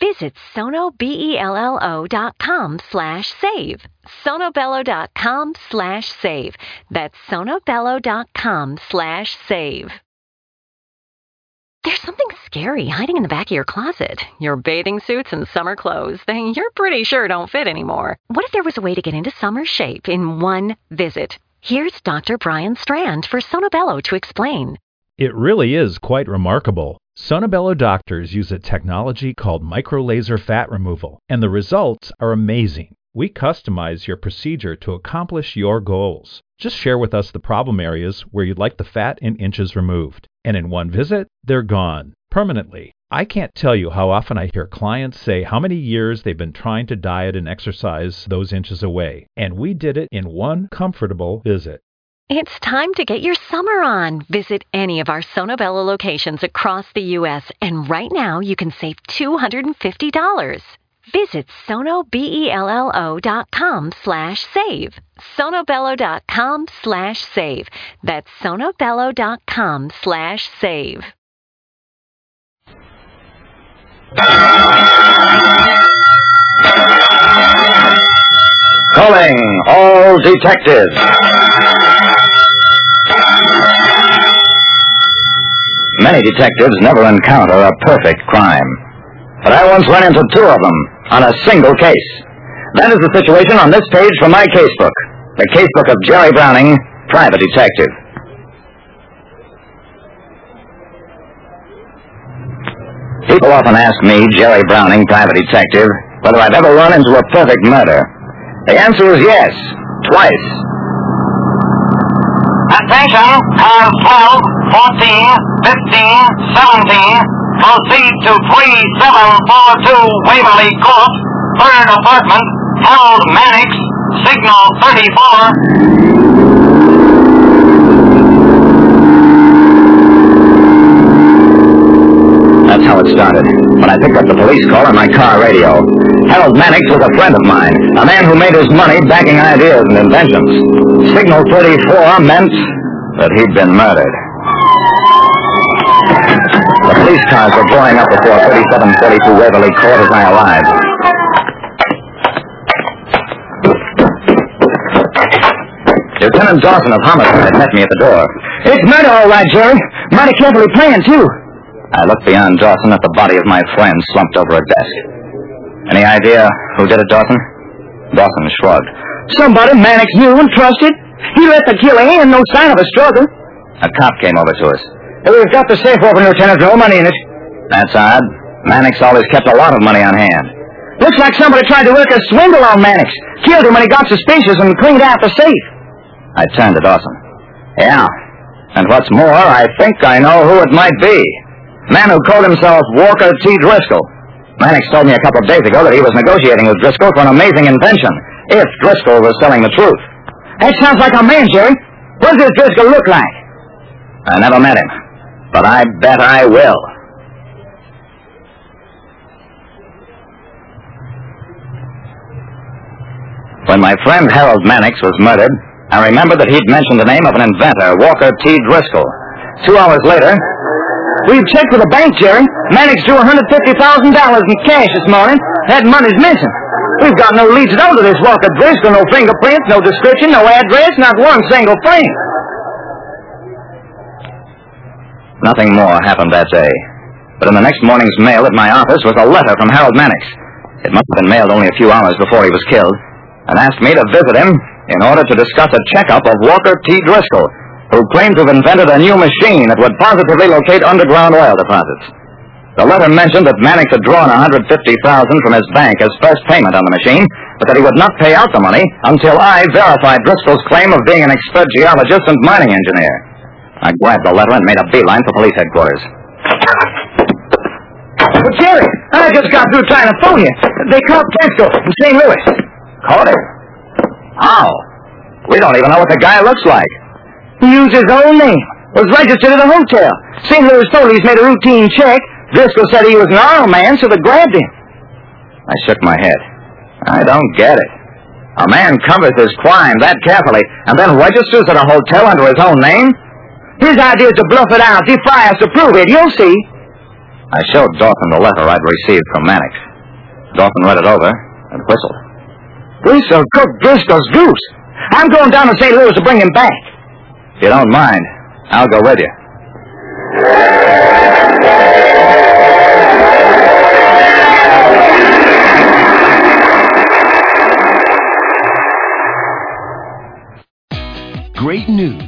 Visit sonobello.com slash save. sonobello.com slash save. That's sonobello.com slash save. There's something scary hiding in the back of your closet. Your bathing suits and summer clothes, they you're pretty sure don't fit anymore. What if there was a way to get into summer shape in one visit? Here's Dr. Brian Strand for Sonobello to explain. It really is quite remarkable. Sonobello doctors use a technology called microlaser fat removal, and the results are amazing. We customize your procedure to accomplish your goals. Just share with us the problem areas where you'd like the fat in inches removed. And in one visit, they're gone permanently. I can't tell you how often I hear clients say how many years they've been trying to diet and exercise those inches away, and we did it in one comfortable visit. It's time to get your summer on. Visit any of our Sonobello locations across the U.S., and right now you can save $250. Visit sonobello.com slash save. sonobello.com slash save. That's sonobello.com slash save. Calling all detectives. Many detectives never encounter a perfect crime. But I once ran into two of them on a single case. That is the situation on this page from my casebook. The casebook of Jerry Browning, private detective. People often ask me, Jerry Browning, private detective, whether I've ever run into a perfect murder. The answer is yes, twice. Attention, cars 12, 14, 15, 17, proceed to 3742 Waverly Court, third apartment, Harold Mannix, signal 34. That's how it started. When I picked up the police call on my car radio. Harold Mannix was a friend of mine, a man who made his money backing ideas and inventions. Signal 34 meant that he'd been murdered. The police cars were blowing up before 3742 Waverly Court as I arrived. Lieutenant Dawson of Homicide met me at the door. It's murder, all right, Jerry. Mighty carefully planned, too. I looked beyond Dawson at the body of my friend slumped over a desk. Any idea who did it, Dawson? Dawson shrugged. Somebody Mannix knew and trusted. He let the killer in, no sign of a struggle. A cop came over to us. We've got the safe open, Lieutenant. No money in it. That's odd. Mannix always kept a lot of money on hand. Looks like somebody tried to work a swindle on Mannix. Killed him when he got suspicious and cleaned out the safe. I turned to Dawson. Yeah. And what's more, I think I know who it might be. Man who called himself Walker T. Driscoll. Mannix told me a couple of days ago that he was negotiating with Driscoll for an amazing invention, if Driscoll was telling the truth. That sounds like a man, Jerry. What does this Driscoll look like? I never met him, but I bet I will. When my friend Harold Mannix was murdered, I remembered that he'd mentioned the name of an inventor, Walker T. Driscoll. Two hours later, We've checked with the bank, Jerry. Mannix drew $150,000 in cash this morning. That money's missing. We've got no leads at all to this Walker Driscoll, no fingerprints, no description, no address, not one single thing. Nothing more happened that day. But in the next morning's mail at my office was a letter from Harold Mannix. It must have been mailed only a few hours before he was killed, and asked me to visit him in order to discuss a checkup of Walker T. Driscoll, who claimed to have invented a new machine that would positively locate underground oil deposits. The letter mentioned that Mannix had drawn 150,000 from his bank as first payment on the machine, but that he would not pay out the money until I verified Driscoll's claim of being an expert geologist and mining engineer. I grabbed the letter and made a beeline for police headquarters. Well, Jerry, I just got through trying to phone you. They caught Driscoll in St. Louis. Caught him? How? We don't even know what the guy looks like. He used his own name. Was registered at a hotel. St. Louis police made a routine check. Driscoll said he was an oil man, so they grabbed him. I shook my head. I don't get it. A man covers his crime that carefully and then registers at a hotel under his own name? His idea is to bluff it out, defy us to prove it. You'll see. I showed Dawson the letter I'd received from Mannix. Dawson read it over and whistled. This'll cook Driscoll's goose. I'm going down to St. Louis to bring him back. If you don't mind, I'll go with you. Great news!